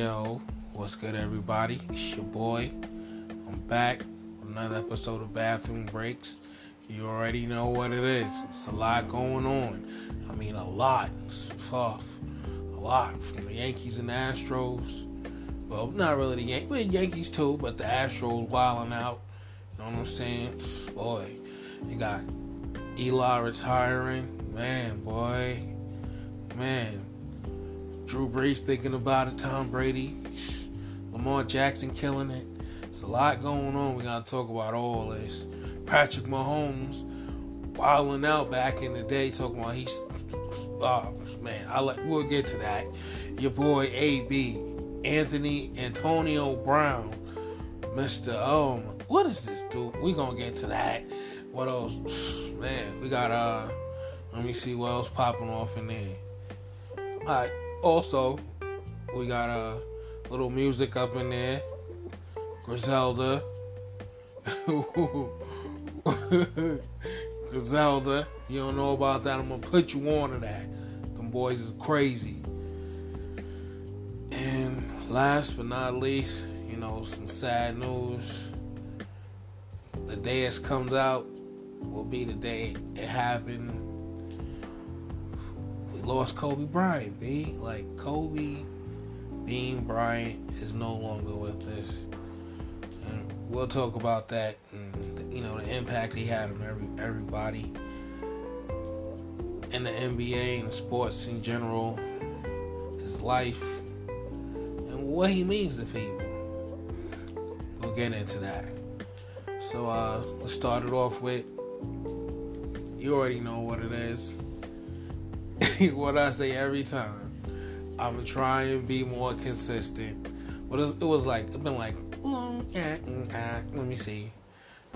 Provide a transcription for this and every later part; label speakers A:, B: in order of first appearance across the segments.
A: Yo, what's good, everybody? It's your boy. I'm back with another episode of Bathroom Breaks. You already know what it is. It's a lot going on. I mean, a lot. A lot. From the Yankees and the Astros. Well, not really the Yankees, but Yankees too, but the Astros wilding out. You know what I'm saying? Boy, you got Eli retiring. Man, boy. Man, Drew Brees thinking about it, Tom Brady, Lamar Jackson killing it. It's a lot going on. We gotta talk about all this. Patrick Mahomes wilding out back in the day, talking about he's oh man, I like we'll get to that. Your boy AB, Anthony Antonio Brown, Mr. Um, what is this dude? We gonna get to that. What else? Man, we got uh let me see what else popping off in there. Alright, also, we got a little music up in there. Griselda. Griselda. You don't know about that. I'm gonna put you on to that. Them boys is crazy. And last but not least, you know, some sad news. The day it comes out will be the day it happened lost Kobe Bryant, B. Like Kobe Bean Bryant is no longer with us. And we'll talk about that and you know the impact he had on every everybody in the NBA and the sports in general, his life, and what he means to people. We'll get into that. So uh, let's start it off with you already know what it is. what I say every time. I'm gonna try and be more consistent. What is it was like? It's been like, mm, eh, mm, ah, let me see.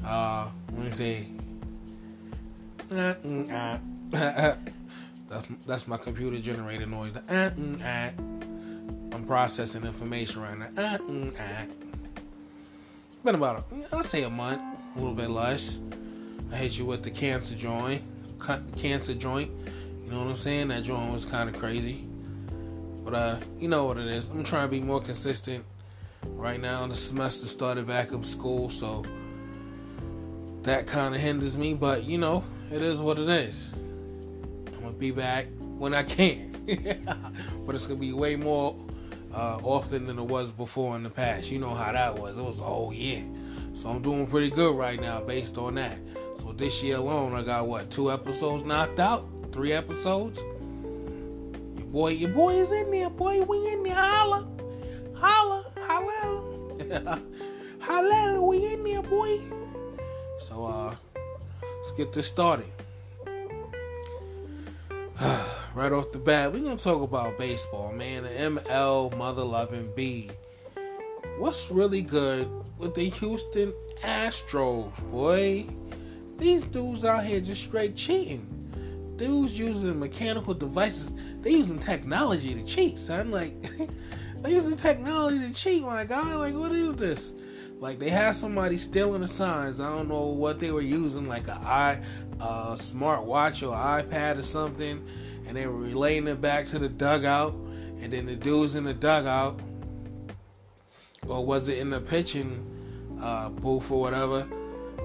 A: Uh, let me see. Ah, mm, ah. that's that's my computer generated noise. The, mm. I'm processing information right now. Mm. Been about a, I'll say a month, a little bit less. I hit you with the cancer joint, cancer joint you know what I'm saying? That joint was kind of crazy. But uh, you know what it is. I'm trying to be more consistent. Right now, the semester started back up school, so that kind of hinders me. But you know, it is what it is. I'm gonna be back when I can, but it's gonna be way more uh, often than it was before in the past. You know how that was. It was a whole year. So I'm doing pretty good right now based on that. So this year alone, I got what two episodes knocked out three episodes. Your boy, your boy is in there, boy. We in there. Holla. Holla. Holla. Holla. We in there, boy. So, uh, let's get this started. right off the bat, we're gonna talk about baseball, man. The ML Mother Loving B. What's really good with the Houston Astros, boy? These dudes out here just straight cheating dudes using mechanical devices. They using technology to cheat, son. Like they using technology to cheat, my guy. Like what is this? Like they had somebody stealing the signs. I don't know what they were using, like a i uh, smart watch or iPad or something, and they were relaying it back to the dugout. And then the dudes in the dugout, or was it in the pitching uh, booth or whatever?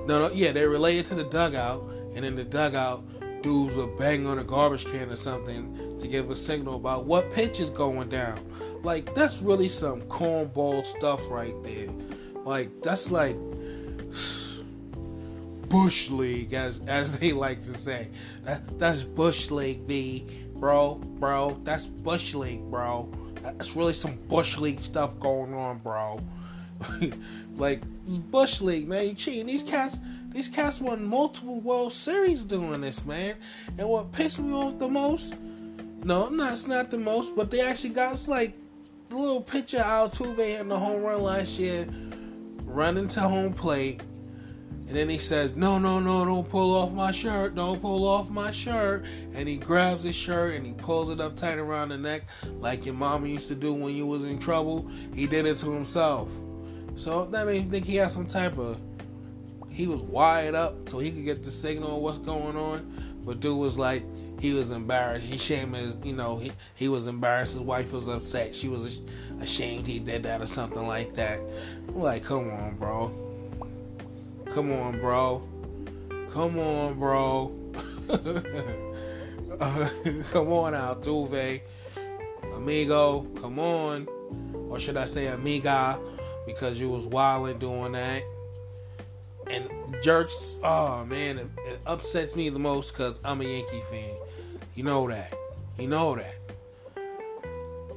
A: No, no, yeah, they relayed it to the dugout, and in the dugout, dudes will bang on a garbage can or something to give a signal about what pitch is going down. Like that's really some cornball stuff right there. Like that's like bush league, as as they like to say. That that's bush league, B, bro, bro. That's bush league, bro. That's really some bush league stuff going on, bro. like it's bush league, man. You cheating these cats these cats won multiple World Series doing this, man. And what pissed me off the most, no, no, it's not the most, but they actually got it's like the little picture Altuve hitting the home run last year, running to home plate, and then he says, "No, no, no, don't pull off my shirt, don't pull off my shirt." And he grabs his shirt and he pulls it up tight around the neck, like your mama used to do when you was in trouble. He did it to himself. So that made me think he had some type of he was wired up so he could get the signal of what's going on. But dude was like, he was embarrassed. He shamed his, you know, he, he was embarrassed. His wife was upset. She was ashamed he did that or something like that. I'm like, come on, bro. Come on, bro. Come on, bro. uh, come on, Altuve. Amigo, come on. Or should I say amiga? Because you was wilding doing that. And jerks, oh man, it, it upsets me the most because I'm a Yankee fan. You know that. You know that.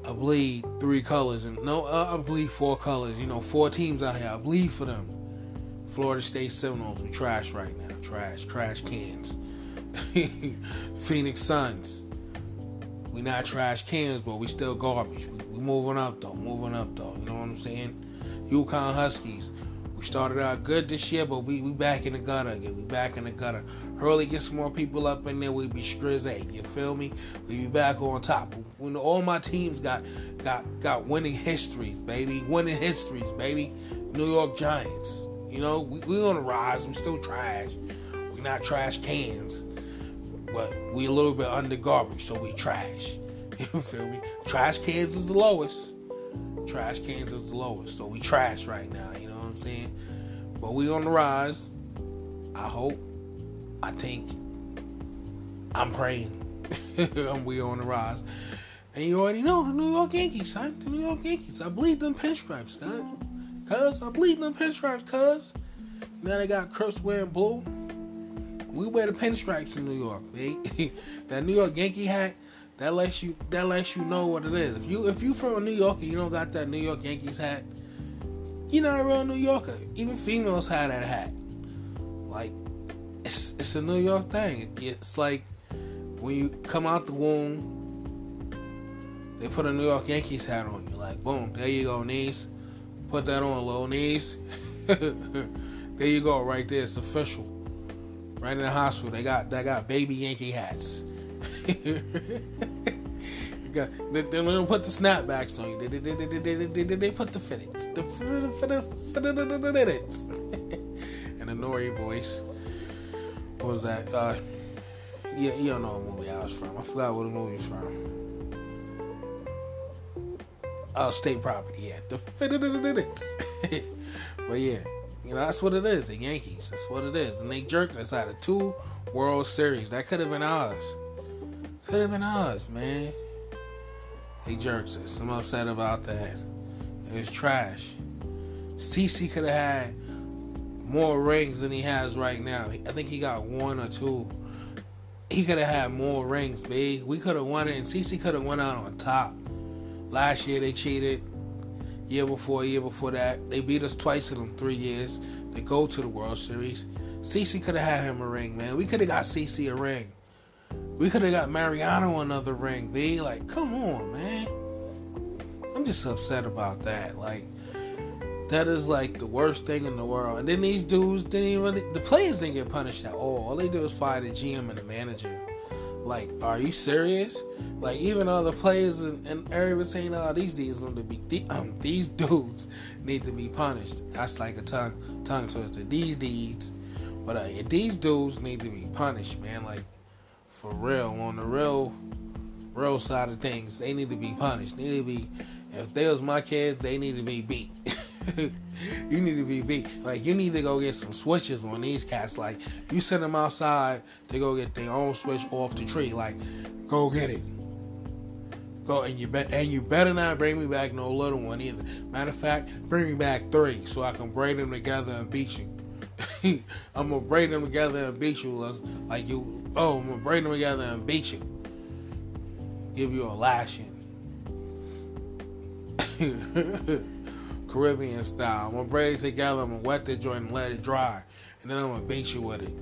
A: I bleed three colors and no, uh, I bleed four colors. You know, four teams out here. I bleed for them. Florida State Seminoles, we trash right now. Trash, trash cans. Phoenix Suns, we not trash cans, but we still garbage. We, we moving up though, moving up though. You know what I'm saying? UConn Huskies, we started out good this year, but we, we back in the gutter again. We back in the gutter. Hurley get some more people up in there, we be strizzy. You feel me? We be back on top. When all my teams got got got winning histories, baby. Winning histories, baby. New York Giants. You know, we, we on the rise. We still trash. We not trash cans. But we a little bit under garbage, so we trash. You feel me? Trash cans is the lowest. Trash cans is the lowest. So we trash right now, you know I'm saying? But we on the rise. I hope. I think. I'm praying. we on the rise. And you already know the New York Yankees, son. The New York Yankees. I bleed them pinstripes, son. Cuz I bleed them pinstripes, cuz. Now they got Chris wearing blue. We wear the pinstripes in New York, baby. that New York Yankee hat, that lets you that lets you know what it is. If you if you from New York and you don't got that New York Yankees hat, you're not a real New Yorker. Even females have that hat. Like it's it's a New York thing. It's like when you come out the womb, they put a New York Yankees hat on you. Like boom, there you go, knees. Put that on, little knees. there you go, right there. It's official. Right in the hospital, they got they got baby Yankee hats. got, they, they put the snapbacks on you. They, they, they, they, they, they, they put the fitteds. The fitteds. and a Nori voice. What was that? Uh, yeah, you don't know what movie I was from. I forgot what the movie was from. Uh, state property, yeah. The fitteds. but yeah, you know, that's what it is. The Yankees. That's what it is. And they jerked us out of two World Series. That could have been ours. Could have been ours, man. They jerks us. I'm upset about that. It's trash. CC could have had more rings than he has right now. I think he got one or two. He could have had more rings, babe. We could have won it, and CC could have went out on top. Last year they cheated. Year before, year before that, they beat us twice in them three years. They go to the World Series. CC could have had him a ring, man. We could have got CC a ring. We could have got Mariano another ring, B. Like, come on, man. I'm just upset about that. Like, that is like the worst thing in the world. And then these dudes didn't even really, the players didn't get punished at all. All they did was fire the GM and the manager. Like, are you serious? Like, even all the players and, and everyone saying, "Oh, these dudes need to be um, these dudes need to be punished." That's like a tongue tongue twister. These deeds, but uh, these dudes need to be punished, man. Like, for real, on the real, real side of things, they need to be punished. They need to be. If they was my kids, they need to be beat. you need to be beat. Like you need to go get some switches on these cats. Like you send them outside to go get their own switch off the tree. Like go get it. Go and you bet and you better not bring me back no little one either. Matter of fact, bring me back three so I can braid them together and beat you. I'm gonna braid them together and beat you like you. Oh, I'm gonna braid them together and beat you. Give you a lashing. Caribbean style. I'm gonna braid it together. I'm gonna wet the joint and let it dry, and then I'm gonna beat you with it.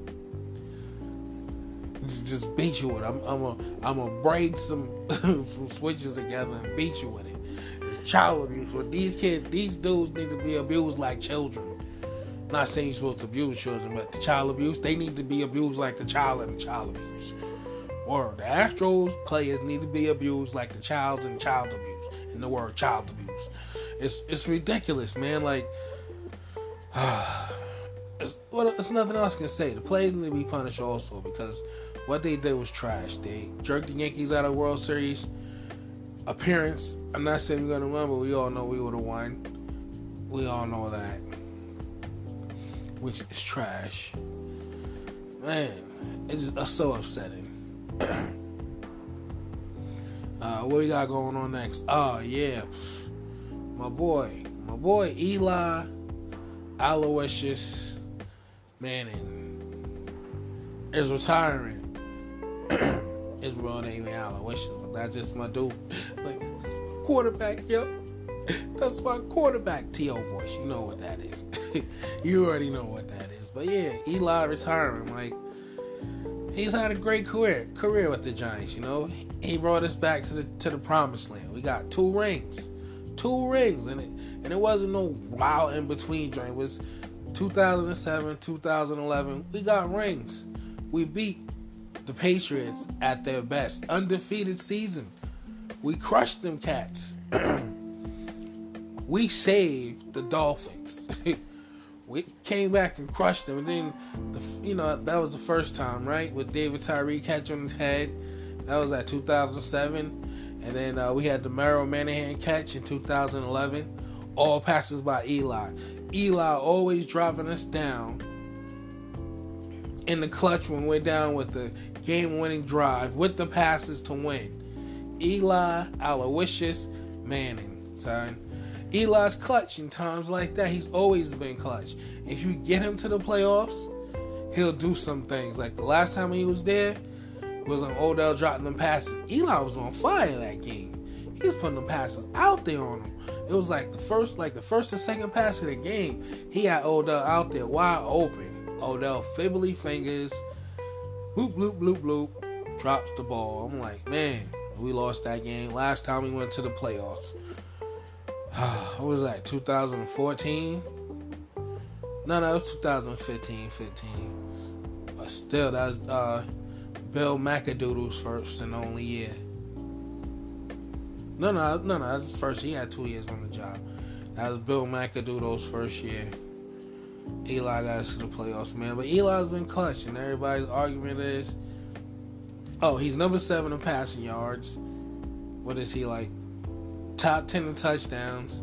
A: Just, beat you with it. I'm, I'm gonna I'm gonna braid some some switches together and beat you with it. It's child abuse. But these kids, these dudes need to be abused like children. Not saying you're supposed to abuse children, but the child abuse, they need to be abused like the child and the child abuse. Or the Astros players need to be abused like the child and child abuse. In the word child abuse. It's it's ridiculous, man. Like, it's, well, it's nothing else I can say. The players need to be punished also because what they did was trash. They jerked the Yankees out of World Series appearance. I'm not saying we're gonna win, but we all know we would have won. We all know that, which is trash. Man, it's so upsetting. uh, what we got going on next? Oh yeah, my boy, my boy Eli Aloysius Manning is retiring. His real name is Aloysius, but that's just my dude. Like that's my quarterback, yo. That's my quarterback T.O. voice. You know what that is. you already know what that is. But yeah, Eli retiring. Like he's had a great career career with the Giants. You know, he brought us back to the to the promised land. We got two rings, two rings, and it and it wasn't no wild in between joint. It was 2007, 2011. We got rings. We beat the Patriots at their best, undefeated season. We crushed them cats. we saved the Dolphins. we came back and crushed them. And then, the, you know, that was the first time, right? With David Tyree catch on his head. That was at 2007. And then uh, we had the Mario Manningham catch in 2011. All passes by Eli. Eli always driving us down in the clutch when we're down with the game winning drive with the passes to win. Eli Aloysius Manning, son. Eli's clutch in times like that. He's always been clutch. If you get him to the playoffs, he'll do some things. Like the last time he was there was on Odell dropping them passes. Eli was on fire that game. He was putting the passes out there on him. It was like the first, like the first and second pass of the game. He had Odell out there wide open. Odell fibbly fingers, bloop bloop bloop bloop, drops the ball. I'm like, man, we lost that game. Last time we went to the playoffs. what was that? 2014? No, no, it was 2015, 15. But still, that's uh, Bill McAdoodle's first and only year. No, no, no, no. That's his first. He had two years on the job. That was Bill McAdoodle's first year. Eli got us to the playoffs, man. But Eli's been clutch, and everybody's argument is, oh, he's number seven in passing yards. What is he like? Top ten in touchdowns.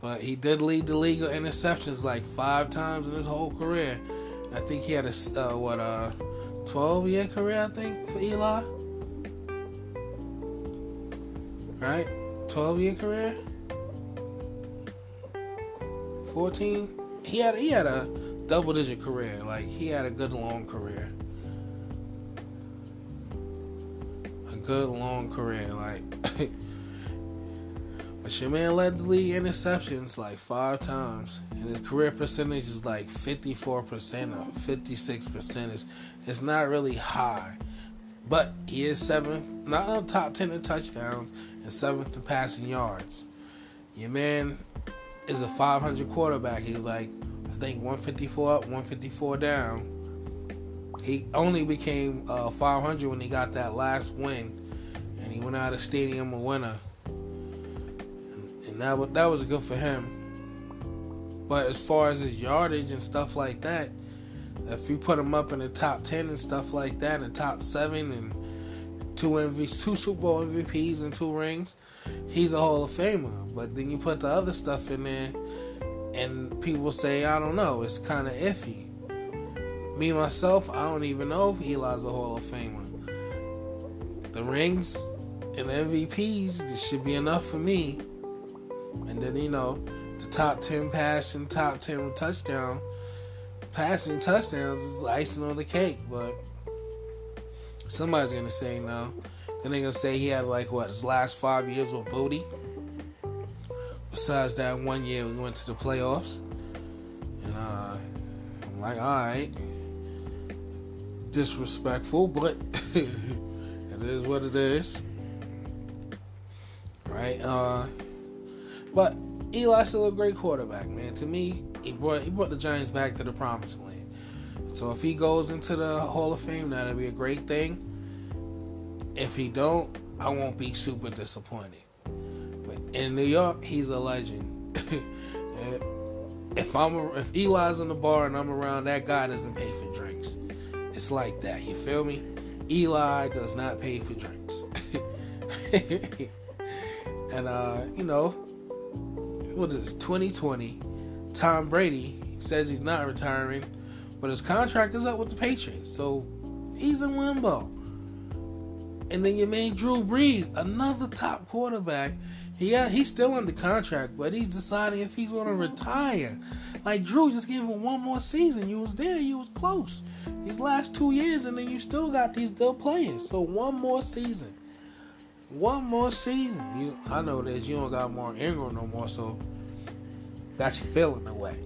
A: But he did lead the league of interceptions like five times in his whole career. I think he had a uh, what a twelve year career. I think for Eli. Right, twelve year career. Fourteen he had he had a double digit career. Like he had a good long career. A good long career. Like but your man led the league interceptions like five times. And his career percentage is like 54% or 56%. It's, it's not really high. But he is seventh, not on top 10 in touchdowns, and seventh in passing yards. Your man is a 500 quarterback. He's like, I think 154 up, 154 down. He only became uh, 500 when he got that last win, and he went out of stadium a winner. And, and that was, that was good for him. But as far as his yardage and stuff like that, if you put him up in the top 10 and stuff like that, the top seven and two MV, two Super Bowl MVPs and two rings, he's a Hall of Famer. But then you put the other stuff in there, and people say, I don't know, it's kind of iffy. Me myself, I don't even know if Eli's a Hall of Famer. The rings and MVPs, should be enough for me. And then you know, the top ten passing, top ten touchdown, passing touchdowns is icing on the cake. But somebody's gonna say no. Then they're gonna say he had like what his last five years with Booty. Besides that one year we went to the playoffs. And uh I'm like, alright. Disrespectful, but it is what it is. Right? Uh but Eli's still a great quarterback, man. To me, he brought he brought the Giants back to the promised land. So if he goes into the Hall of Fame, that'll be a great thing. If he don't, I won't be super disappointed. But in New York, he's a legend. if I'm a, if Eli's in the bar and I'm around, that guy doesn't pay for drinks. It's like that. You feel me? Eli does not pay for drinks. and uh, you know, what is this, 2020? Tom Brady says he's not retiring, but his contract is up with the Patriots, so he's in limbo. And then your man Drew Brees, another top quarterback. Yeah, uh, he's still under contract, but he's deciding if he's gonna retire. Like Drew, just give him one more season. You was there, you was close. These last two years, and then you still got these good players. So one more season. One more season. You, I know that you don't got Mark Ingram no more, so got you feeling the way.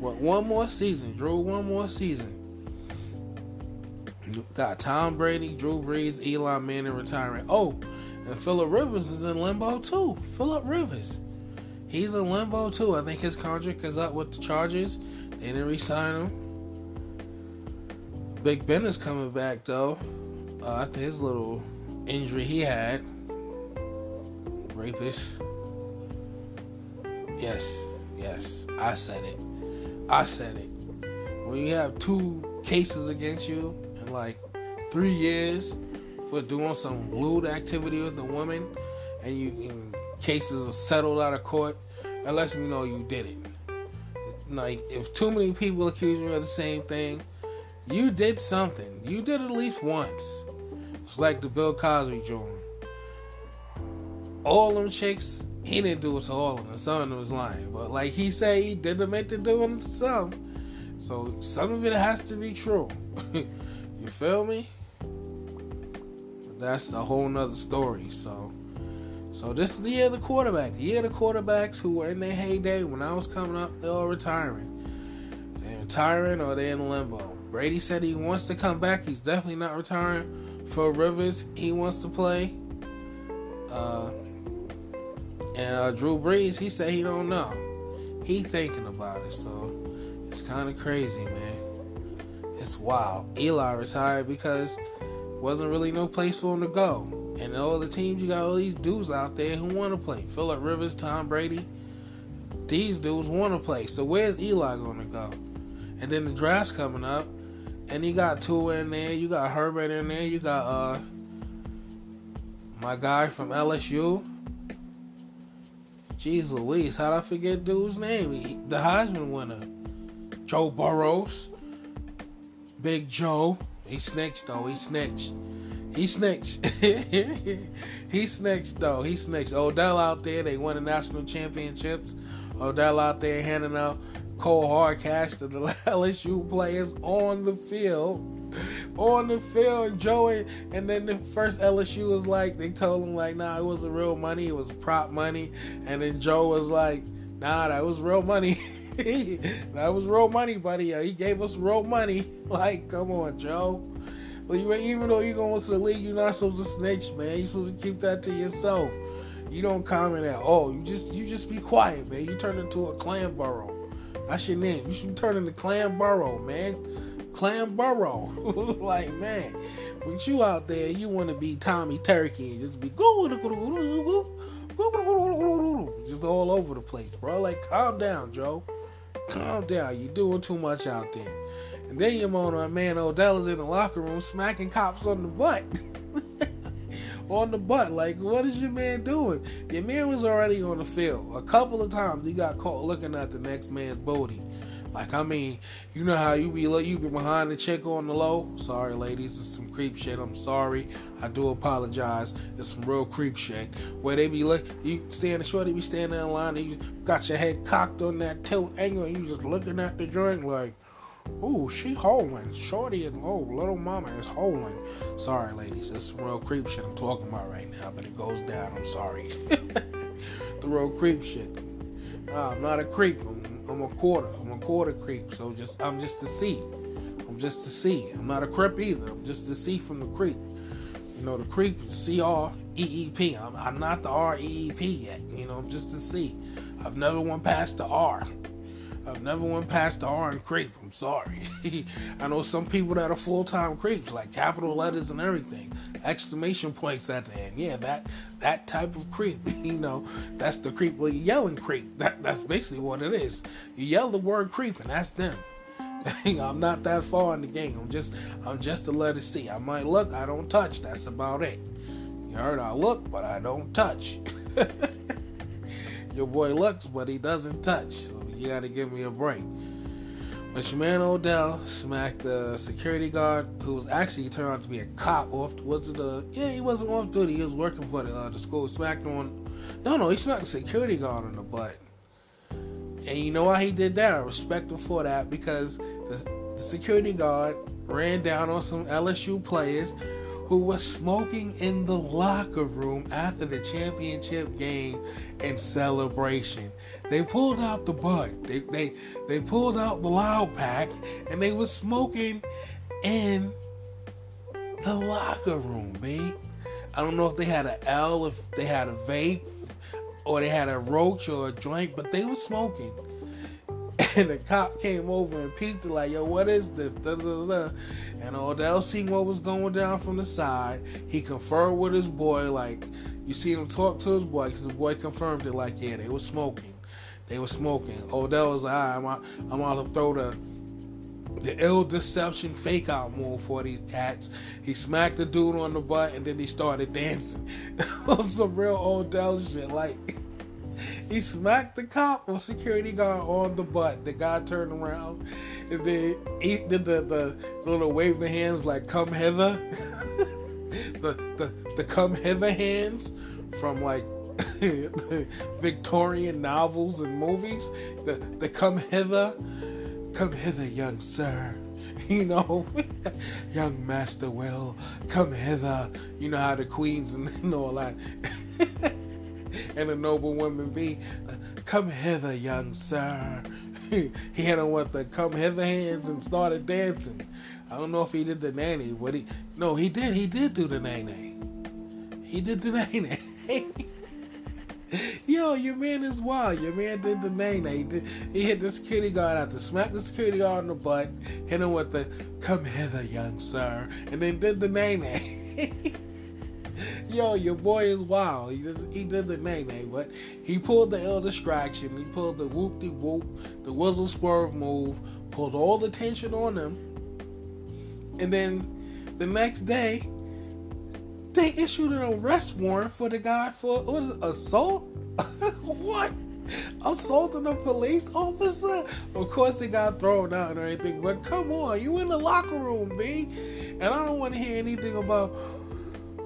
A: But one more season, Drew. One more season. Got Tom Brady, Drew Brees, Eli Manning retiring. Oh, and Philip Rivers is in limbo too. Philip Rivers. He's in limbo too. I think his contract is up with the Chargers. They didn't resign him. Big Ben is coming back though. Uh, after his little injury he had. Rapist. Yes, yes, I said it. I said it. When you have two cases against you in like three years for doing some lewd activity with a woman, and you and cases are settled out of court, that lets me know you did it. Like if too many people accuse you of the same thing, you did something. You did at least once. It's like the Bill Cosby joint. All them chicks, he didn't do it to all of them. Some of them was lying, but like he said, he did admit to doing some. So some of it has to be true. you feel me? That's a whole nother story. So, so this is the year of the quarterback. The year of the quarterbacks who were in their heyday when I was coming up, they're all retiring. They're retiring or they're in limbo. Brady said he wants to come back. He's definitely not retiring. For Rivers, he wants to play. Uh, and uh, Drew Brees, he said he don't know. He thinking about it, so it's kind of crazy, man. It's wild. Eli retired because wasn't really no place for him to go. And all the teams, you got all these dudes out there who want to play. Philip Rivers, Tom Brady. These dudes want to play. So where's Eli going to go? And then the draft's coming up. And you got Tua in there, you got Herbert in there, you got uh my guy from LSU. Jeez Louise, how'd I forget dude's name? He, the Heisman winner. Joe Burrows. Big Joe. He snitched though, he snitched. He snitched. he snitched though. He snitched. Odell out there, they won the national championships. Odell out there handing out cold hard cash to the LSU players on the field. On the field, Joey, and then the first LSU was like, they told him like, nah, it wasn't real money, it was prop money, and then Joe was like, nah, that was real money. that was real money, buddy. He gave us real money. Like, come on, Joe. Even though you're going to the league, you're not supposed to snitch, man. You're supposed to keep that to yourself. You don't comment at all. You just you just be quiet, man. You turn into a Clam Burrow. That's your name. You should turn into Clam Burrow, man. Clam Burrow. like, man, with you out there, you want to be Tommy Turkey and just be just all over the place, bro. Like, calm down, Joe. Calm down. You're doing too much out there. And then you're on man Odell is in the locker room smacking cops on the butt. on the butt. Like, what is your man doing? Your man was already on the field. A couple of times he got caught looking at the next man's booty. Like, I mean, you know how you be you be behind the chick on the low. Sorry, ladies, it's some creep shit. I'm sorry. I do apologize. It's some real creep shit. Where they be look, you stand short, they be standing in line, and you got your head cocked on that tilt angle, and you just looking at the joint like, Ooh, she holding. Shorty and oh, little mama is holding. Sorry, ladies, that's real creep shit I'm talking about right now, but it goes down. I'm sorry. the real creep shit. Uh, I'm not a creep. I'm, I'm, a quarter. I'm a quarter creep. So just I'm just to see. I'm just to see. I'm not a creep either. I'm just to see from the creep. You know, the creep is C R E E P. I'm, I'm not the R E E P yet. You know, I'm just to see. I've never went past the R. I've never went past the R and creep. I'm sorry. I know some people that are full time creeps, like capital letters and everything, exclamation points at the end. Yeah, that that type of creep. you know, that's the creep. Well, you're yelling creep. That that's basically what it is. You yell the word creep, and that's them. I'm not that far in the game. I'm just I'm just a let it see. I might look, I don't touch. That's about it. You heard I look, but I don't touch. Your boy looks, but he doesn't touch. So you gotta give me a break. But your man Odell smacked the security guard, who was actually turned out to be a cop. Off was it a yeah? He wasn't off duty. He was working for the, uh, the school. Smacked on. No, no, he smacked the security guard on the butt. And you know why he did that? I respect him for that because the, the security guard ran down on some LSU players who was smoking in the locker room after the championship game and celebration. They pulled out the bud. They they they pulled out the loud pack and they was smoking in the locker room, babe. I don't know if they had an L, if they had a vape, or they had a roach or a joint, but they was smoking. And the cop came over and peeped like, yo, what is this? Da, da, da, and Odell seen what was going down from the side. He conferred with his boy, like, you see him talk to his boy, because his boy confirmed it, like, yeah, they were smoking. They were smoking. Oh, Odell was like, right, I'm out, I'm out to throw the the ill deception fake out move for these cats. He smacked the dude on the butt and then he started dancing. Some real Odell shit. Like he smacked the cop or security guard on the butt. The guy turned around and then he did the, the, the little wave the hands like come hither. the, the the come hither hands from like Victorian novels and movies. The the come hither, come hither, young sir. You know, young Master Will, come hither. You know how the queens and all that and a noble woman be. Uh, come hither, young sir. he hit him with the come hither hands and started dancing. I don't know if he did the nanny. What he? No, he did. He did do the nanny. He did the nanny. Yo, your man is wild. Your man did the name. He, he hit the security guard after smacked the security guard on the butt, hit him with the "Come hither, young sir," and then did the name. Yo, your boy is wild. He did, he did the name, but he pulled the ill distraction. He pulled the whoop de whoop, the whistle swerve move, pulled all the tension on him. And then the next day, they issued an arrest warrant for the guy for what is it, assault? what? Assaulting a police officer? Of course, he got thrown out and everything, but come on, you in the locker room, B. And I don't want to hear anything about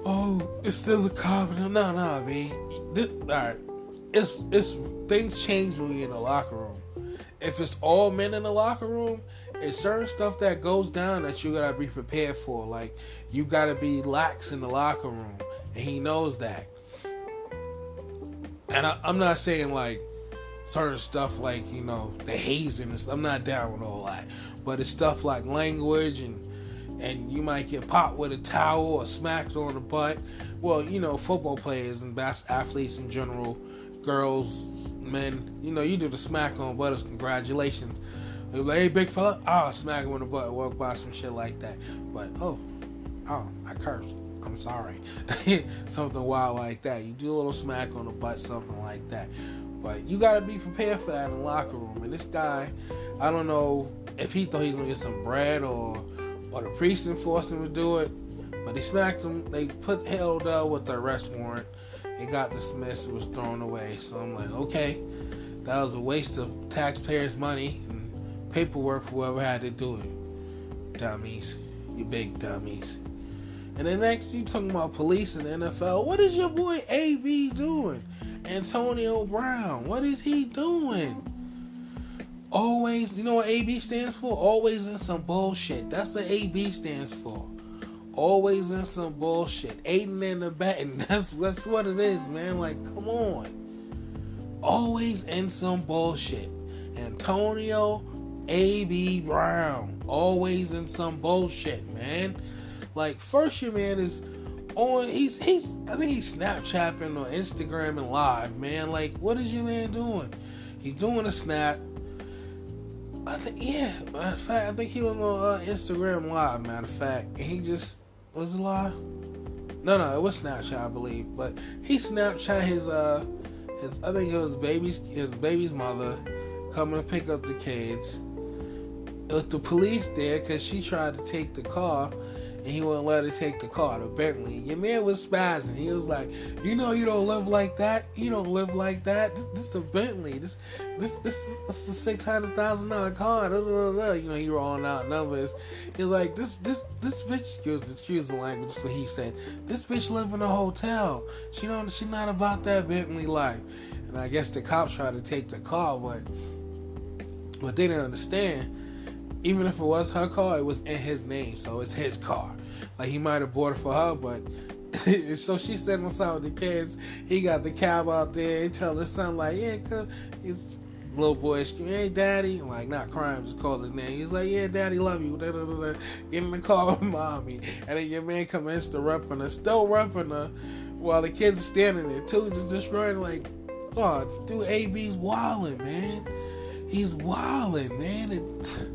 A: oh, it's still a cop. No, no, I mean, this, all right, it's it's things change when you're in the locker room. If it's all men in the locker room, it's certain stuff that goes down that you gotta be prepared for. Like you gotta be lax in the locker room, and he knows that. And I, I'm not saying like certain stuff like you know the hazing. I'm not down with all that, but it's stuff like language and and you might get popped with a towel or smacked on the butt. Well, you know, football players and best athletes in general, girls, men, you know, you do the smack on butters, congratulations. Like, hey, big fella, oh, smack him on the butt, walk by some shit like that. But, oh, oh, I cursed. I'm sorry. something wild like that. You do a little smack on the butt, something like that. But you got to be prepared for that in the locker room. And this guy, I don't know if he thought he was going to get some bread or or the priest enforced him to do it, but he smacked him. They put held up with the arrest warrant. It got dismissed. It was thrown away. So I'm like, okay, that was a waste of taxpayers' money and paperwork for whoever had to do it. Dummies, you big dummies. And then next, you talking about police and the NFL. What is your boy AB doing? Antonio Brown. What is he doing? Always, you know what AB stands for? Always in some bullshit. That's what AB stands for. Always in some bullshit. Aiden Aiding and abetting. That's that's what it is, man. Like, come on. Always in some bullshit. Antonio AB Brown. Always in some bullshit, man. Like, first your man is on he's he's I think he's Snapchatting or Instagram and live, man. Like, what is your man doing? He's doing a snap I think yeah. Matter of fact, I think he was on uh, Instagram Live. Matter of fact, and he just was it live. No, no, it was Snapchat, I believe. But he Snapchat his uh his I think it was baby's his baby's mother coming to pick up the kids, with the police there because she tried to take the car and he wouldn't let her take the car, the Bentley. Your man was spazzing. He was like, "You know, you don't live like that. You don't live like that. This, this is a Bentley. This, this, this, this is a six hundred thousand dollar car." Da, da, you know, he rolling out numbers. He's like, "This, this, this bitch." Excuse, excuse the language. That's what he said. This bitch live in a hotel. She don't. She not about that Bentley life. And I guess the cops tried to take the car, but but they didn't understand even if it was her car, it was in his name, so it's his car. Like he might have bought it for her, but so she's sitting on with the kids. He got the cab out there. He tell his son like, yeah, cause his little boy screaming, hey, daddy, like not crying, just call his name. He's like, yeah, daddy, love you. Da, da, da, da. Get in the car with mommy, and then your man come in, still repping her, still repping her, while the kids are standing there too, just destroying like, oh, dude, AB's wilding, man. He's wilding, man. It,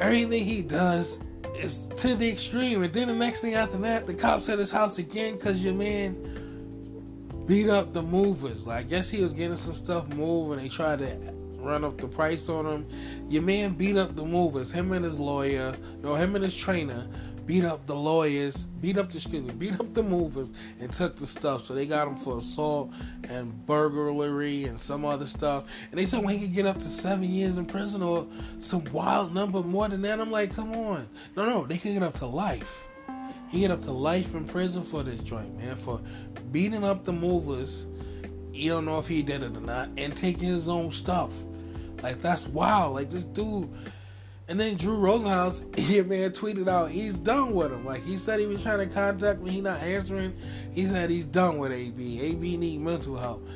A: everything he does is to the extreme. And then the next thing after that, the cops at his house again because your man beat up the movers. Like, I guess he was getting some stuff moved and they tried to run up the price on him. Your man beat up the movers. Him and his lawyer, no, him and his trainer beat up the lawyers, beat up the excuse me, beat up the movers, and took the stuff. So they got him for assault and burglary and some other stuff. And they told him he could get up to seven years in prison or some wild number more than that. I'm like, come on, no, no, they could get up to life. He get up to life in prison for this joint, man, for beating up the movers. You don't know if he did it or not, and taking his own stuff. Like that's wild. Like this dude and then Drew Rosenhaus, he man tweeted out he's done with him. Like he said he was trying to contact me, he not answering. He said he's done with AB. AB need mental help.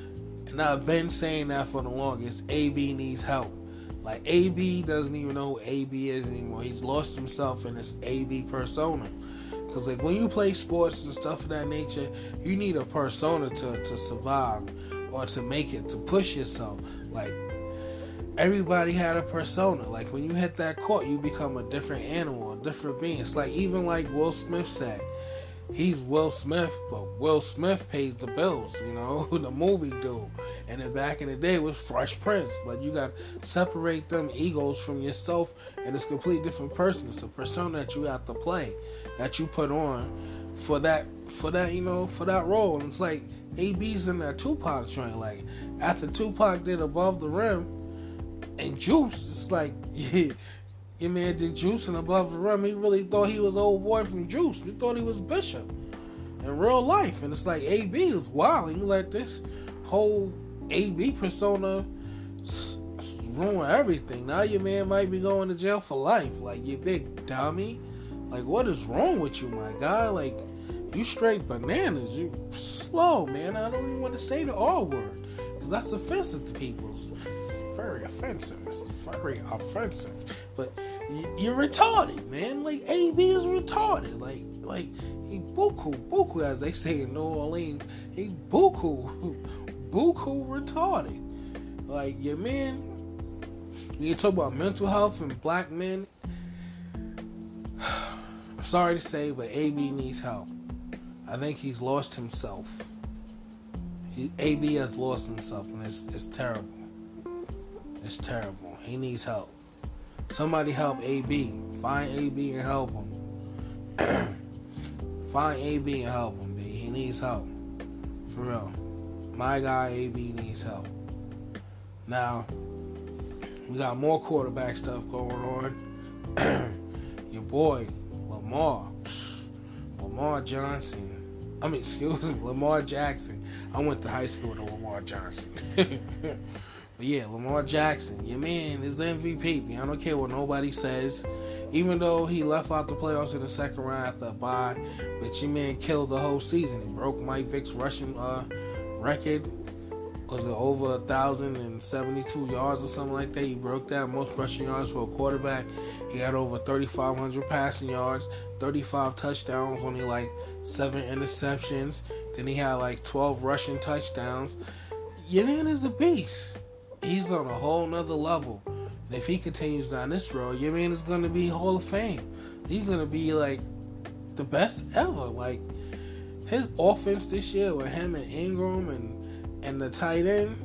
A: And I've been saying that for the longest. AB needs help. Like AB doesn't even know who AB is anymore. He's lost himself in this AB persona. Cause like when you play sports and stuff of that nature, you need a persona to, to survive or to make it, to push yourself. Like everybody had a persona. Like when you hit that court, you become a different animal, a different being. It's like even like Will Smith said, he's Will Smith, but Will Smith pays the bills, you know, the movie dude. And then back in the day was Fresh Prince. Like you got to separate them egos from yourself, and it's a completely different person. It's a persona that you have to play, that you put on for that, for that, you know, for that role. And it's like AB's in that Tupac joint. Like after Tupac did Above the Rim and Juice, it's like, yeah, your man did Juice and above the rim. He really thought he was old boy from Juice. He thought he was Bishop in real life. And it's like, AB is wild. You let this whole AB persona ruin everything. Now your man might be going to jail for life. Like, you big dummy. Like, what is wrong with you, my guy? Like, you straight bananas. You slow, man. I don't even want to say the R word because that's offensive to people very offensive. It's very offensive. But you're retarded, man. Like AB is retarded. Like like he buku buku as they say in New Orleans. He buku buku retarded. Like your man. You talk about mental health and black men. Sorry to say, but AB needs help. I think he's lost himself. He, AB has lost himself, and it's, it's terrible. It's terrible. He needs help. Somebody help AB. Find AB and help him. Find AB and help him, B. He needs help. For real. My guy AB needs help. Now, we got more quarterback stuff going on. Your boy, Lamar. Lamar Johnson. I mean, excuse me, Lamar Jackson. I went to high school with Lamar Johnson. But yeah, Lamar Jackson, your man is the MVP. I don't care what nobody says. Even though he left out the playoffs in the second round after a bye, but your man killed the whole season. He broke Mike Vick's rushing uh, record. Was it over a thousand and seventy-two yards or something like that? He broke that most rushing yards for a quarterback. He had over thirty-five hundred passing yards, thirty-five touchdowns, only like seven interceptions. Then he had like twelve rushing touchdowns. Your man is a beast he's on a whole nother level. And if he continues down this road, your man is going to be Hall of Fame. He's going to be like the best ever. Like his offense this year with him and Ingram and and the tight end,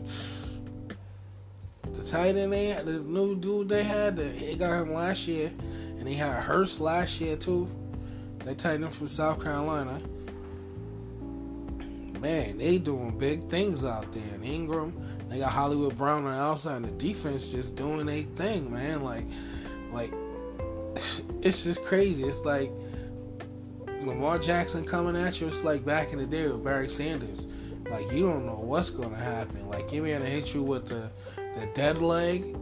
A: the tight end they had, the new dude they had, they got him last year, and he had Hurst last year too. They tight end from South Carolina. Man, they doing big things out there. And Ingram, they got Hollywood Brown on the outside, and the defense just doing a thing, man. Like, like it's just crazy. It's like Lamar Jackson coming at you. It's like back in the day with Barry Sanders. Like you don't know what's gonna happen. Like he man to hit you with the the dead leg.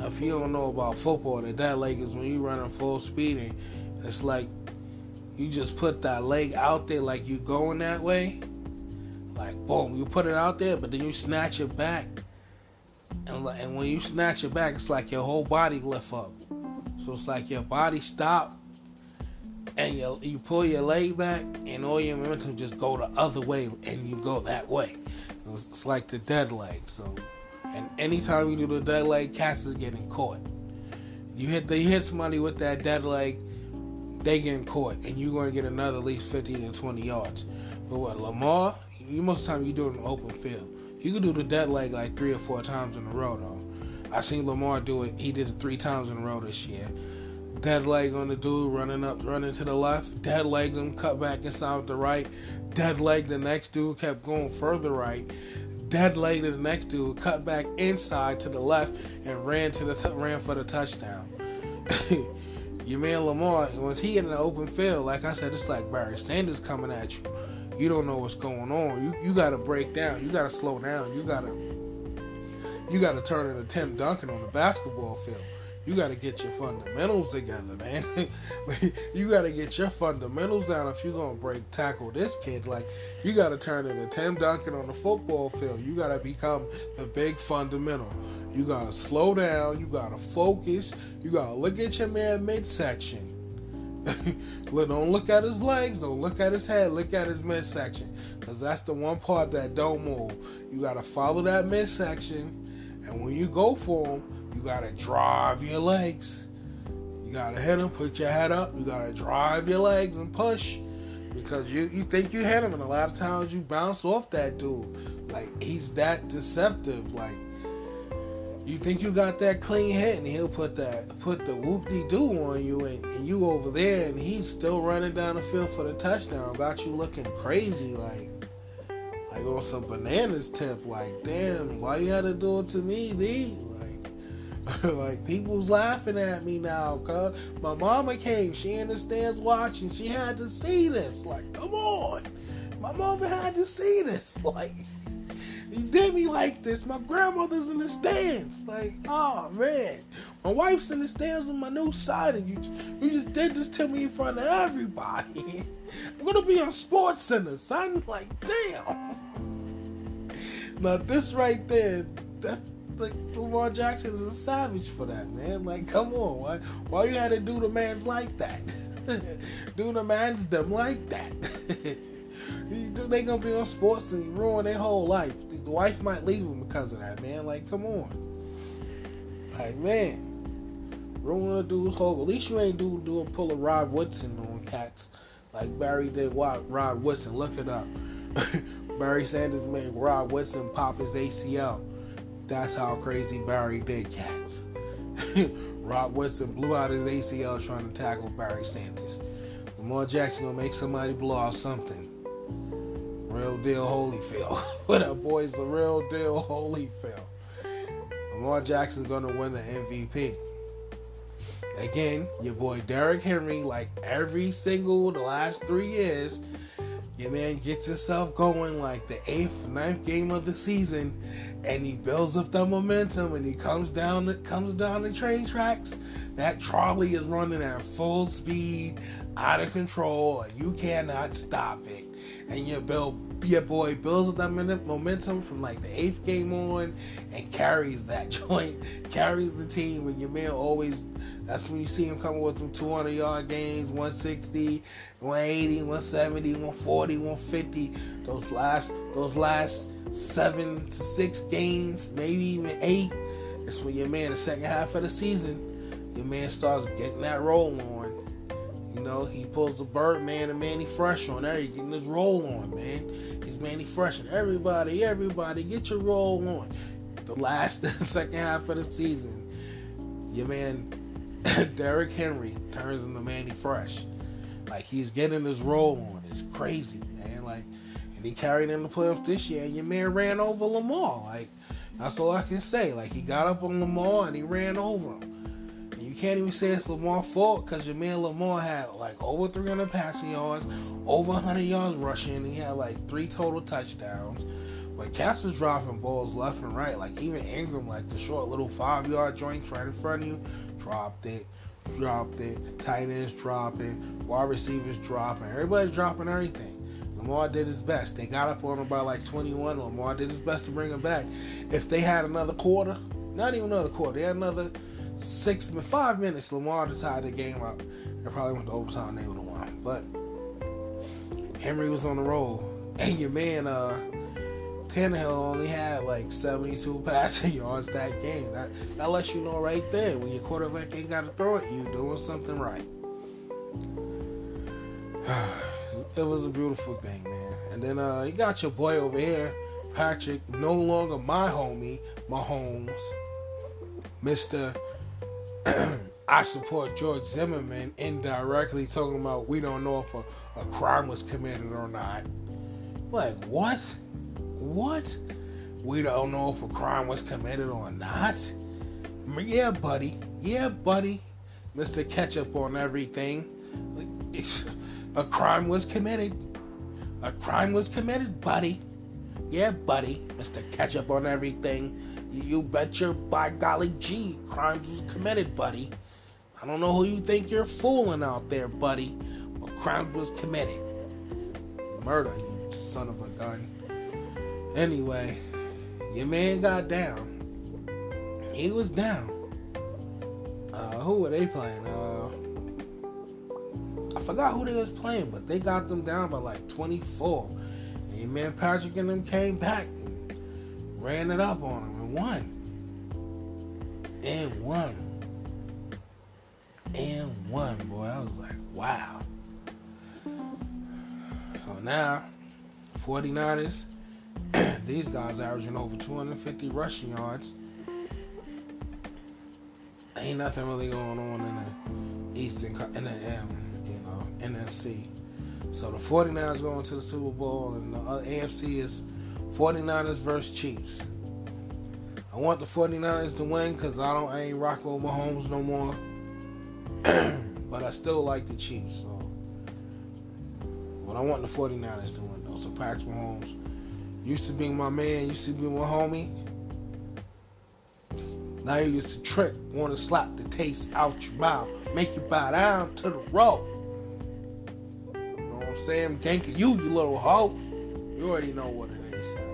A: If you don't know about football, the dead leg is when you running full speed and it's like you just put that leg out there like you going that way. Like boom, you put it out there, but then you snatch it back. And, and when you snatch it back, it's like your whole body lift up. So it's like your body stop and you, you pull your leg back and all your momentum just go the other way and you go that way. It's, it's like the dead leg. So, and anytime you do the dead leg, cats is getting caught. You hit the, you hit somebody with that dead leg, they getting caught, and you're to get another at least 15 to 20 yards. But what Lamar, you most of the time you do it in open field. You can do the dead leg like three or four times in a row though. I seen Lamar do it. He did it three times in a row this year. Dead leg on the dude running up, running to the left. Dead leg him, cut back inside the right. Dead leg the next dude kept going further right. Dead leg to the next dude, cut back inside to the left and ran to the t- ran for the touchdown. Your man Lamar, once he in the open field, like I said, it's like Barry Sanders coming at you. You don't know what's going on. You you gotta break down. You gotta slow down. You gotta you gotta turn into Tim Duncan on the basketball field you got to get your fundamentals together, man. you got to get your fundamentals down if you're gonna break tackle this kid. Like you got to turn into Tim Duncan on the football field. You got to become the big fundamental. You got to slow down. You got to focus. You got to look at your man midsection. don't look at his legs. Don't look at his head. Look at his midsection, because that's the one part that don't move. You got to follow that midsection, and when you go for him you gotta drive your legs. You gotta hit him, put your head up. You gotta drive your legs and push because you you think you hit him, and a lot of times you bounce off that dude. Like he's that deceptive. Like you think you got that clean hit, and he'll put that put the whoop de doo on you, and, and, you over there, and he's still running down the field for the touchdown. Got you looking crazy, like like on some bananas tip. Like damn, why you had to do it to me, D? like like people's laughing at me now, cause my mama came. She understands watching. She had to see this. Like, come on, my mother had to see this. Like, you did me like this. My grandmother's in the stands. Like, oh man, my wife's in the stands on my new side, and you you just did this to me in front of everybody. I'm gonna be on Sports Center, son. Like, damn. Now this right there, that's like Lamar Jackson is a savage for that, man. Like, come on, why why you had to do the man's like that? do the man's them like that? they gonna be on sports and ruin their whole life. The wife might leave him because of that, man. Like, come on. Like, man, ruin a dude's whole. At least you ain't do do a pull a Rod Woodson on cats like Barry did. Rod Woodson, look it up. Barry Sanders made Rod Woodson pop his ACL that's how crazy Barry did cats. Rod Woodson blew out his ACL trying to tackle Barry Sanders. Lamar Jackson gonna make somebody blow out something. Real deal Holyfield. what that boy's the real deal Holyfield. Lamar Jackson's gonna win the MVP. Again, your boy Derrick Henry, like every single the last three years, your man gets himself going like the eighth, ninth game of the season, and he builds up the momentum and he comes down the comes down the train tracks. That trolley is running at full speed, out of control, and you cannot stop it. And your bill your boy builds up that momentum from like the eighth game on and carries that joint, carries the team, and your man always that's when you see him coming with some 200 yard games, 160, 180, 170, 140, 150. Those last those last seven to six games, maybe even eight. It's when your man the second half of the season, your man starts getting that roll on. You know, he pulls the Birdman and Mannie Fresh on there. He's getting his roll on, man. Mannie Fresh and everybody, everybody, get your roll on. the last second half of the season, your man Derrick Henry turns into Mannie Fresh. Like he's getting his roll on. It's crazy, man. Like, and he carried in the playoffs this year. And your man ran over Lamar. Like, that's all I can say. Like he got up on Lamar and he ran over him. Can't even say it's Lamar's fault because your man Lamar had like over 300 passing yards, over 100 yards rushing. and He had like three total touchdowns. But Cass was dropping balls left and right. Like even Ingram, like the short little five yard joint right in front of you, dropped it, dropped it. Tight ends dropping, wide receivers dropping. Everybody's dropping everything. Lamar did his best. They got up on him by like 21. Lamar did his best to bring him back. If they had another quarter, not even another quarter, they had another six, five minutes. Lamar to tie the game up. They probably went to overtime. They would have won. But Henry was on the roll, and your man, uh, Tannehill only had like 72 passing yards that game. That, that lets you know right there when your quarterback ain't got to throw it, you doing something right. it was a beautiful thing, man. And then uh, you got your boy over here, Patrick, no longer my homie, Mahomes, Mister. I support George Zimmerman indirectly talking about we don't know if a, a crime was committed or not. Like what? What? We don't know if a crime was committed or not. Yeah, buddy. Yeah, buddy. Mr. Ketchup on everything. It's, a crime was committed. A crime was committed, buddy. Yeah, buddy. Mr. Ketchup on everything. You bet your by golly gee, crimes was committed, buddy. I don't know who you think you're fooling out there, buddy. But crime was committed. Murder, you son of a gun. Anyway, your man got down. He was down. Uh, who were they playing? Uh, I forgot who they was playing, but they got them down by like 24. And your man Patrick and them came back and ran it up on and won. And won. And won, boy. I was like, wow. So now, 49ers these guys averaging over 250 rushing yards. Ain't nothing really going on in the Eastern, in the M, you know, NFC. So the 49ers going to the Super Bowl, and the uh, AFC is 49ers versus Chiefs. I want the 49ers to win because I don't I ain't rocking with Mahomes no more. but I still like the Chiefs. So. But I want the 49ers to win though. So Patrick Mahomes Used to be my man, used to be my homie. Now you used to trick, want to slap the taste out your mouth, make you bow down to the rope. You know what I'm saying? Ganking you, you little hoe. You already know what it is.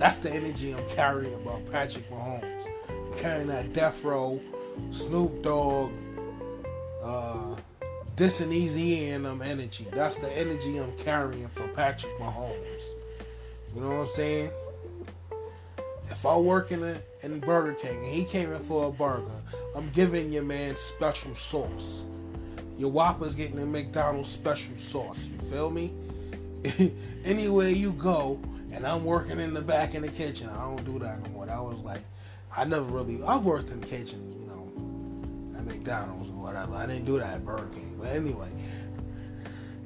A: That's the energy I'm carrying about Patrick Mahomes. I'm carrying that death row, Snoop Dogg, uh, this and easy and um energy. That's the energy I'm carrying for Patrick Mahomes. You know what I'm saying? If I work in a in Burger King and he came in for a burger, I'm giving your man special sauce. Your Whopper's getting a McDonald's special sauce. You feel me? Anywhere you go, and I'm working in the back in the kitchen. I don't do that no more. That was like, I never really. I've worked in the kitchen, you know, at McDonald's or whatever. I didn't do that at Burger King. But anyway,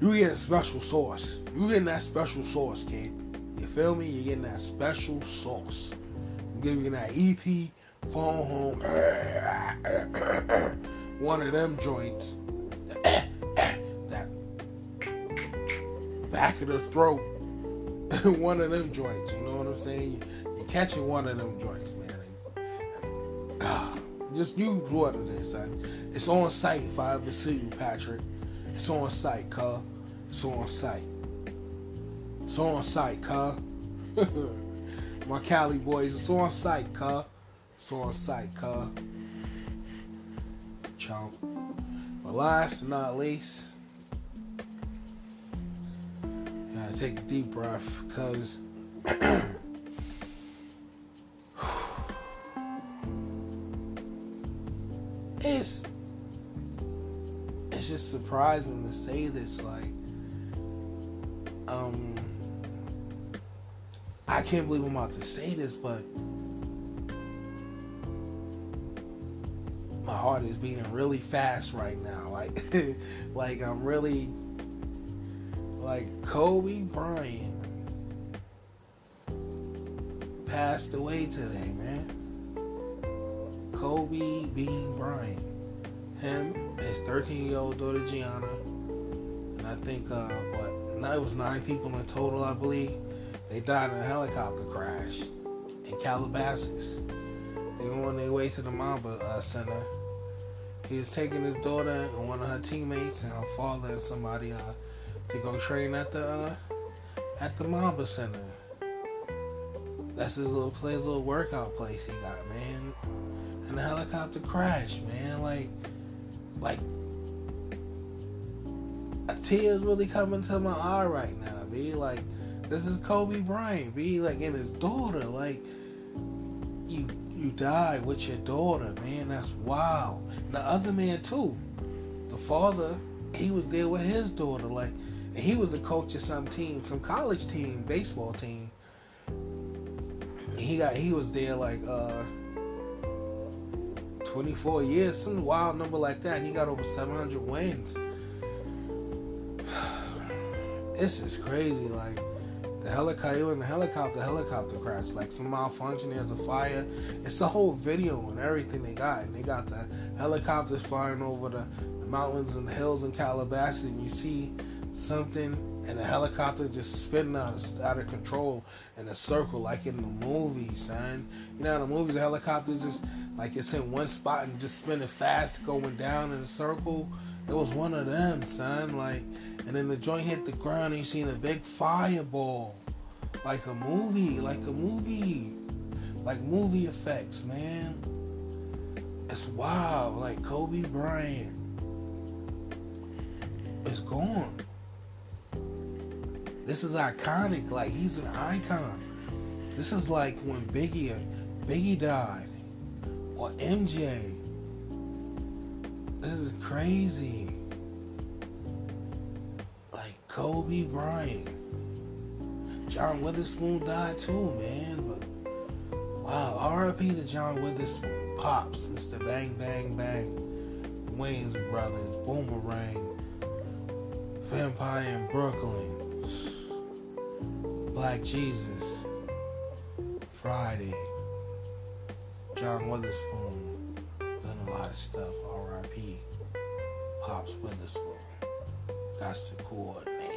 A: you get special sauce. You getting that special sauce, kid. You feel me? You're getting that special sauce. I'm giving you that ET phone home. One of them joints. that back of the throat. one of them joints. You know what I'm saying? You're catching one of them joints, man. Ah, just use what it is, son. It's on sight if I ever see you, Patrick. It's on sight, cuz. It's on sight. It's on sight, cuh. My Cali boys, it's on sight, cuh. It's on sight, cuh. Chump. But last but not least, take a deep breath because it's it's just surprising to say this like um I can't believe I'm about to say this but my heart is beating really fast right now. Like like I'm really like Kobe Bryant passed away today, man. Kobe Bean Bryant. Him, his 13 year old daughter Gianna, and I think uh, what? No, it was nine people in total, I believe. They died in a helicopter crash in Calabasas. They were on their way to the Mamba uh, Center. He was taking his daughter and one of her teammates and her father and somebody uh, to go train at the uh, at the Mamba Center. That's his little place, little workout place he got, man. And the helicopter crashed, man. Like, like a tear's really coming to my eye right now, be like this is Kobe Bryant, be like and his daughter, like you you died with your daughter, man. That's wild. The other man too, the father, he was there with his daughter, like, and he was a coach of some team, some college team, baseball team. He got he was there like uh 24 years, some wild number like that. And he got over 700 wins. This is crazy. Like the helicopter, in the helicopter, helicopter crash, like some malfunction. There's a fire. It's a whole video and everything they got. And they got the helicopters flying over the, the mountains and the hills in Calabasas, and you see something and the helicopter just spinning out of, out of control in a circle like in the movies, son. You know, in the movies, the helicopter just like it's in one spot and just spinning fast, going down in a circle. It was one of them, son. Like, and then the joint hit the ground and you seen a big fireball, like a movie, like a movie, like movie effects, man. It's wild. Like Kobe Bryant is gone. This is iconic. Like he's an icon. This is like when Biggie Biggie died or MJ. This is crazy. Like Kobe Bryant. John Witherspoon died too, man. But wow, RIP to John Witherspoon. Pops, Mr. Bang Bang Bang. Wayans Brothers, Boomerang, Vampire in Brooklyn. Black Jesus, Friday, John Witherspoon, done a lot of stuff. R.I.P. Pops Witherspoon. Got to coordinate.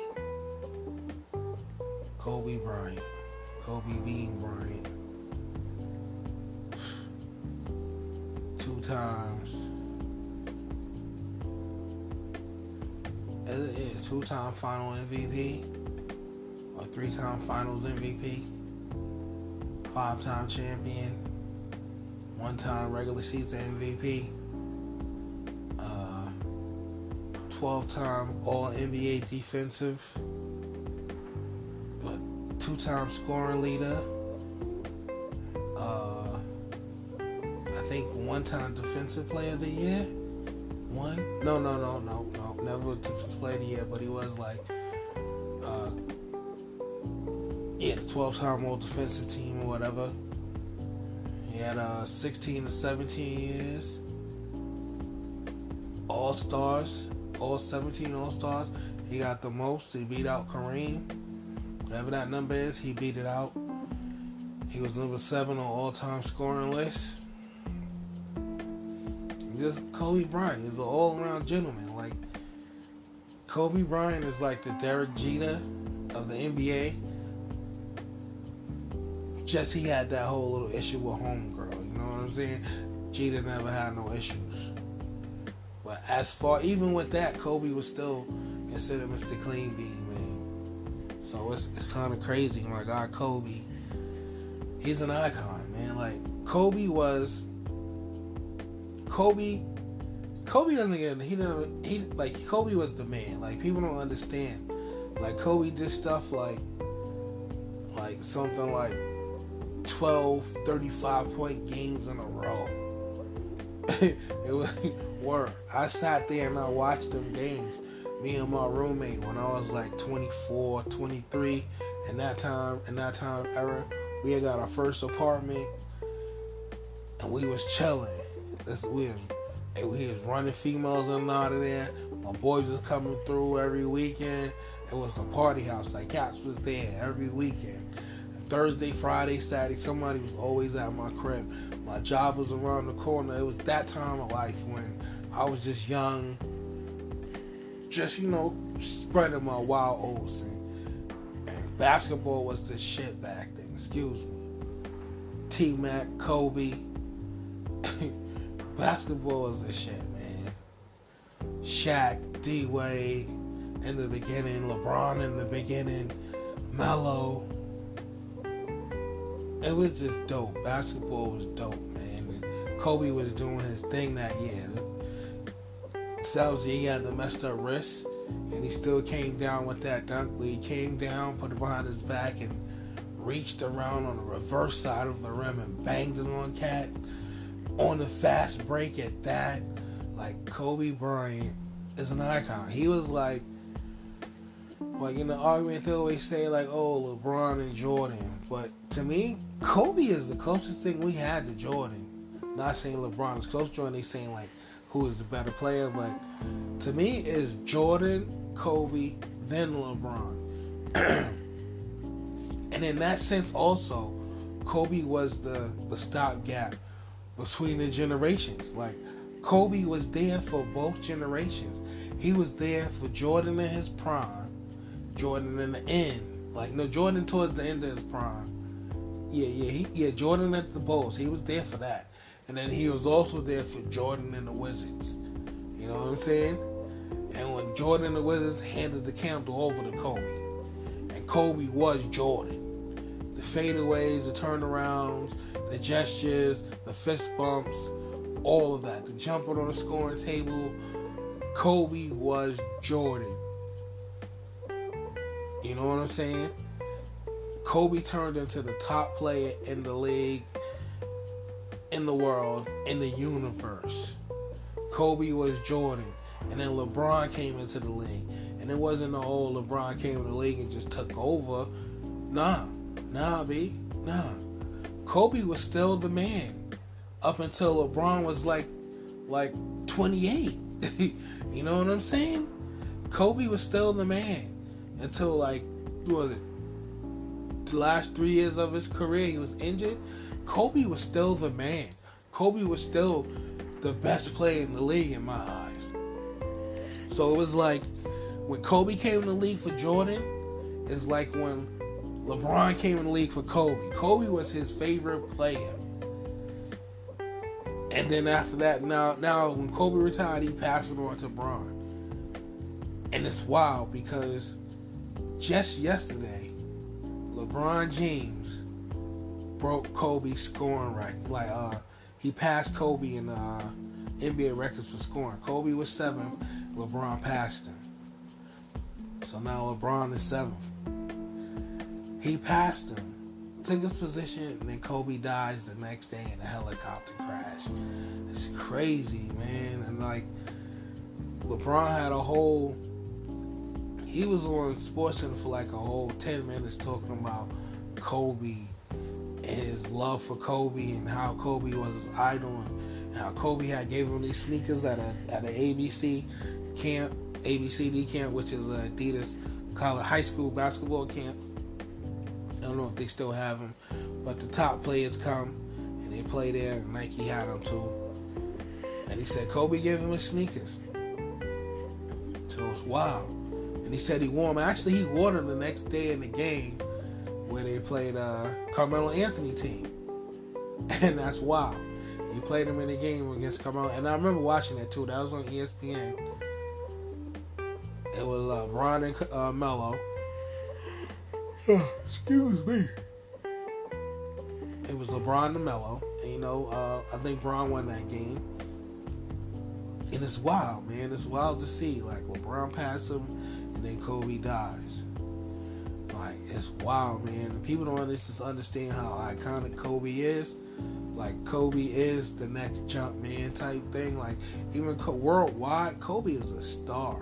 A: Kobe Bryant, Kobe Bean Bryant, two times. Two time final MVP a three time finals MVP, five time champion, one time regular season MVP, uh, 12 time All NBA defensive, two time scoring leader, uh, I think one time defensive player of the year. One? No, no, no, no, no. Never defensive player of the year, but he was like 12 time All Defensive Team or whatever. He had uh, 16 to 17 years. All Stars, all 17 All Stars. He got the most. He beat out Kareem. Whatever that number is, he beat it out. He was number seven on all time scoring list. Just Kobe Bryant is an all around gentleman. Like Kobe Bryant is like the Derek Jeter of the NBA just he had that whole little issue with homegirl. You know what I'm saying? Jeter never had no issues. But as far, even with that, Kobe was still considered Mr. Clean Bean, man. So it's, it's kind of crazy. My God, Kobe, he's an icon, man. Like Kobe was, Kobe, Kobe doesn't get he doesn't he like Kobe was the man. Like people don't understand. Like Kobe did stuff like like something like 12, 35 point games in a row. it was work. I sat there and I watched them games. Me and my roommate when I was like 24, 23, and that time, in that time era, we had got our first apartment, and we was chilling. This was, we was running females in and out of there. My boys was coming through every weekend. It was a party house. Like cats was there every weekend. Thursday, Friday, Saturday, somebody was always at my crib. My job was around the corner. It was that time of life when I was just young, just you know, spreading my wild oats. And, and basketball was the shit back then. Excuse me. T Mac, Kobe. basketball was the shit, man. Shaq, D Wade in the beginning, LeBron in the beginning, Melo it was just dope. Basketball was dope, man. Kobe was doing his thing that year. Tells you he had the messed up wrist, and he still came down with that dunk. Where he came down, put it behind his back, and reached around on the reverse side of the rim and banged it on Cat on the fast break at that. Like Kobe Bryant is an icon. He was like, like in the argument they always say like, oh LeBron and Jordan, but to me, Kobe is the closest thing we had to Jordan. Not saying LeBron is close to Jordan, they saying like who is the better player, but to me is Jordan, Kobe, then LeBron. and in that sense also, Kobe was the, the stopgap between the generations. Like Kobe was there for both generations. He was there for Jordan in his prime, Jordan in the end. Like no Jordan towards the end of his prime yeah, yeah, he, yeah. Jordan at the Bulls, he was there for that, and then he was also there for Jordan and the Wizards. You know what I'm saying? And when Jordan and the Wizards handed the candle over to Kobe, and Kobe was Jordan, the fadeaways, the turnarounds, the gestures, the fist bumps, all of that, the jumping on the scoring table. Kobe was Jordan. You know what I'm saying? Kobe turned into the top player in the league, in the world, in the universe. Kobe was Jordan. And then LeBron came into the league. And it wasn't the oh, whole LeBron came in the league and just took over. Nah. Nah, B. Nah. Kobe was still the man. Up until LeBron was like like 28. you know what I'm saying? Kobe was still the man. Until like was it? The last three years of his career, he was injured. Kobe was still the man. Kobe was still the best player in the league in my eyes. So it was like when Kobe came in the league for Jordan, it's like when LeBron came in the league for Kobe. Kobe was his favorite player. And then after that, now now when Kobe retired, he passed it on to Bron. And it's wild because just yesterday, LeBron James broke Kobe's scoring record. Like uh, he passed Kobe in uh, NBA records for scoring. Kobe was seventh. LeBron passed him. So now LeBron is seventh. He passed him, took his position, and then Kobe dies the next day in a helicopter crash. It's crazy, man. And like LeBron had a whole he was on SportsCenter for like a whole 10 minutes talking about Kobe and his love for Kobe and how Kobe was his idol and how Kobe had gave him these sneakers at a at an ABC camp, ABCD camp, which is Adidas college high school basketball camps. I don't know if they still have them, but the top players come and they play there. And Nike had them too, and he said Kobe gave him his sneakers. So it's wild and he said he wore them. Actually, he wore them the next day in the game where they played uh, Carmelo Anthony team, and that's wild. He played them in the game against Carmelo, and I remember watching that too. That was on ESPN. It was uh, Bron and uh, Melo. Excuse me. It was LeBron and Melo. And, you know, uh, I think Bron won that game. And it's wild, man. It's wild to see. Like LeBron passed him and then Kobe dies. Like it's wild, man. People don't just understand how iconic Kobe is. Like Kobe is the next jump man type thing. Like even worldwide, Kobe is a star.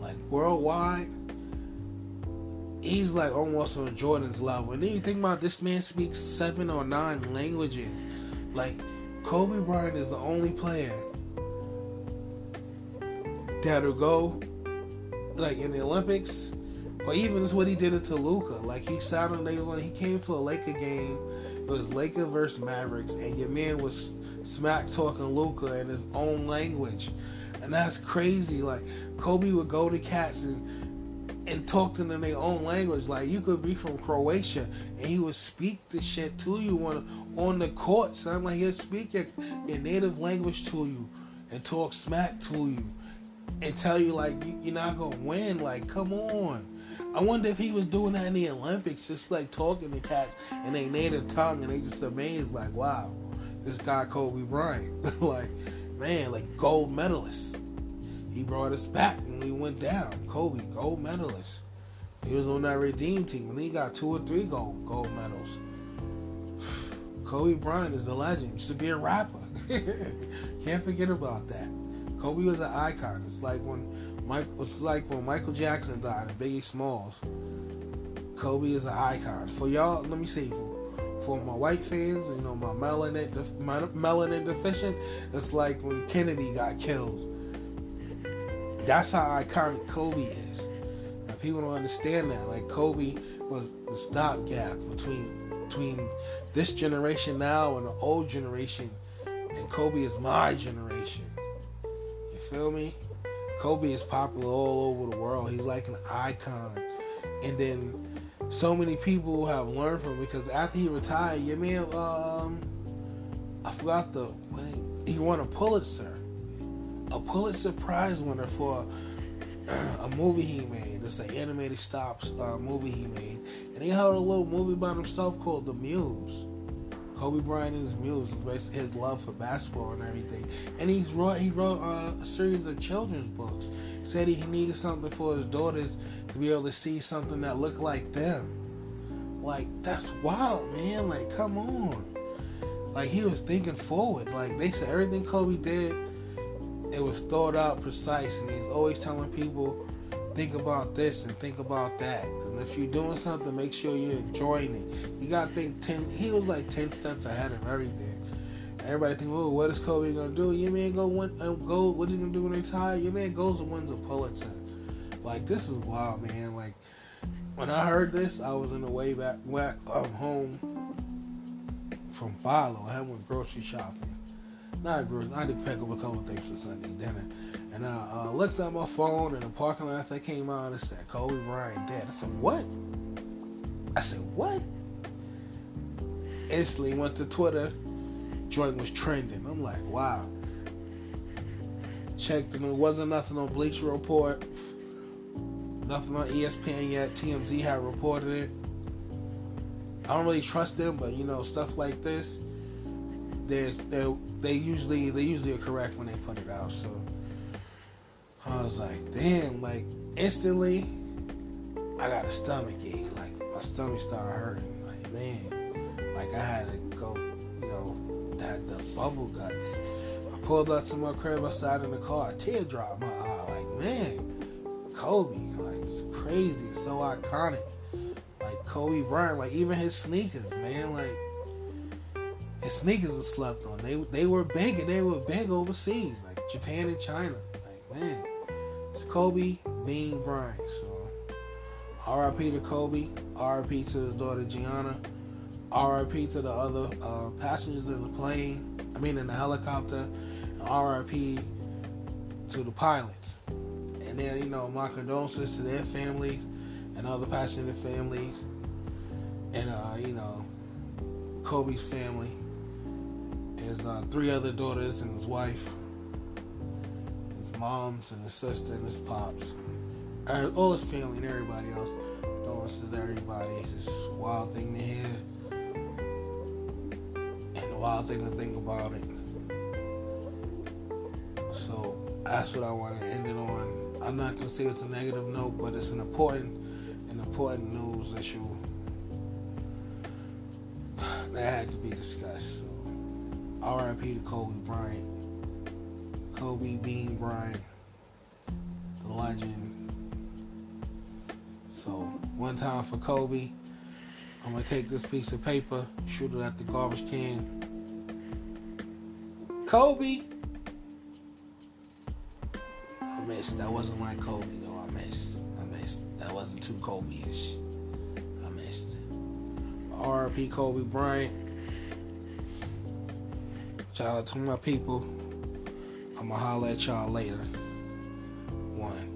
A: Like worldwide, he's like almost on Jordan's level. And then you think about this man speaks seven or nine languages. Like Kobe Bryant is the only player that'll go like in the Olympics, or even is what he did it to Luka. Like he sounded when he came to a Laker game. It was Laker versus Mavericks, and your man was smack talking Luka in his own language, and that's crazy. Like Kobe would go to cats and and talk to them in their own language. Like you could be from Croatia and he would speak the shit to you on on the court. Sound like he'd speak your, your native language to you and talk smack to you and tell you like you're not gonna win. Like come on. I wonder if he was doing that in the Olympics, just like talking to cats in their native tongue, and they just amazed, like, wow, this guy Kobe Bryant, like, man, like gold medalist. He brought us back when we went down. Kobe, gold medalist. He was on that redeem team, and he got two or three gold gold medals. Kobe Bryant is a legend. Used to be a rapper. Can't forget about that. Kobe was an icon. It's like when Mike. It's like when Michael Jackson died and Biggie Smalls. Kobe is an icon. For y'all, let me see. For, for my white fans, you know, my melanin, my melanin deficient, it's like when Kennedy got killed that's how iconic Kobe is. Now people don't understand that. Like Kobe was the stopgap between between this generation now and the old generation, and Kobe is my generation. You feel me? Kobe is popular all over the world. He's like an icon. And then so many people have learned from him because after he retired, your man, um, I forgot the he won a Pulitzer a Pulitzer Prize winner for a movie he made. It's an animated stops uh, movie he made, and he had a little movie about himself called The Muse. Kobe Bryant and his is his love for basketball and everything. And he's wrote he wrote uh, a series of children's books. He said he needed something for his daughters to be able to see something that looked like them. Like that's wild, man. Like come on. Like he was thinking forward. Like they said everything Kobe did it was thought out precise, and he's always telling people, think about this and think about that. And if you're doing something, make sure you're enjoying it. You gotta think ten. He was like ten steps ahead of everything. Everybody think, oh, what is Kobe gonna do? Your man go win, uh, go. What he gonna do when he retire? Your man goes and wins a Pulitzer. Like this is wild, man. Like when I heard this, I was in the way back, back um, home from Philo. I went grocery shopping not groceries. I had to pick up a couple things for Sunday dinner. And I uh, looked at my phone in the parking lot I came out and said, Kobe Bryant dead. I said, what? I said, what? Instantly went to Twitter. Joint was trending. I'm like, wow. Checked and it wasn't nothing on Bleacher Report. Nothing on ESPN yet. TMZ had reported it. I don't really trust them, but you know, stuff like this, they're, they're they usually they usually are correct when they put it out. So I was like, damn, like instantly I got a stomach ache. Like my stomach started hurting. Like man, like I had to go, you know, had the bubble guts. I pulled up to my crib, sat in the car, a tear dropped my eye. Like man, Kobe, like it's crazy, so iconic. Like Kobe Bryant, like even his sneakers, man, like his sneakers are slept on. They they were big they were big overseas, like Japan and China. Like man, it's Kobe Bean Bryant. So R.I.P. to Kobe. R.I.P. to his daughter Gianna. R.I.P. to the other uh, passengers in the plane. I mean, in the helicopter. R.I.P. to the pilots. And then you know my condolences to their families and other passenger families, and uh, you know Kobe's family his uh, three other daughters and his wife, his moms and his sister and his pops, all his family and everybody else. Condolences everybody. It's just a wild thing to hear and a wild thing to think about it. So that's what I want to end it on. I'm not gonna say it's a negative note, but it's an important, an important news issue that had to be discussed. So. RIP to Kobe Bryant. Kobe Bean Bryant, the legend. So, one time for Kobe, I'm gonna take this piece of paper, shoot it at the garbage can. Kobe, I missed. That wasn't my Kobe though. I missed. I missed. That wasn't too Kobe-ish. I missed. R.P. Kobe Bryant. Shout out to my people. I'ma holler at y'all later. One.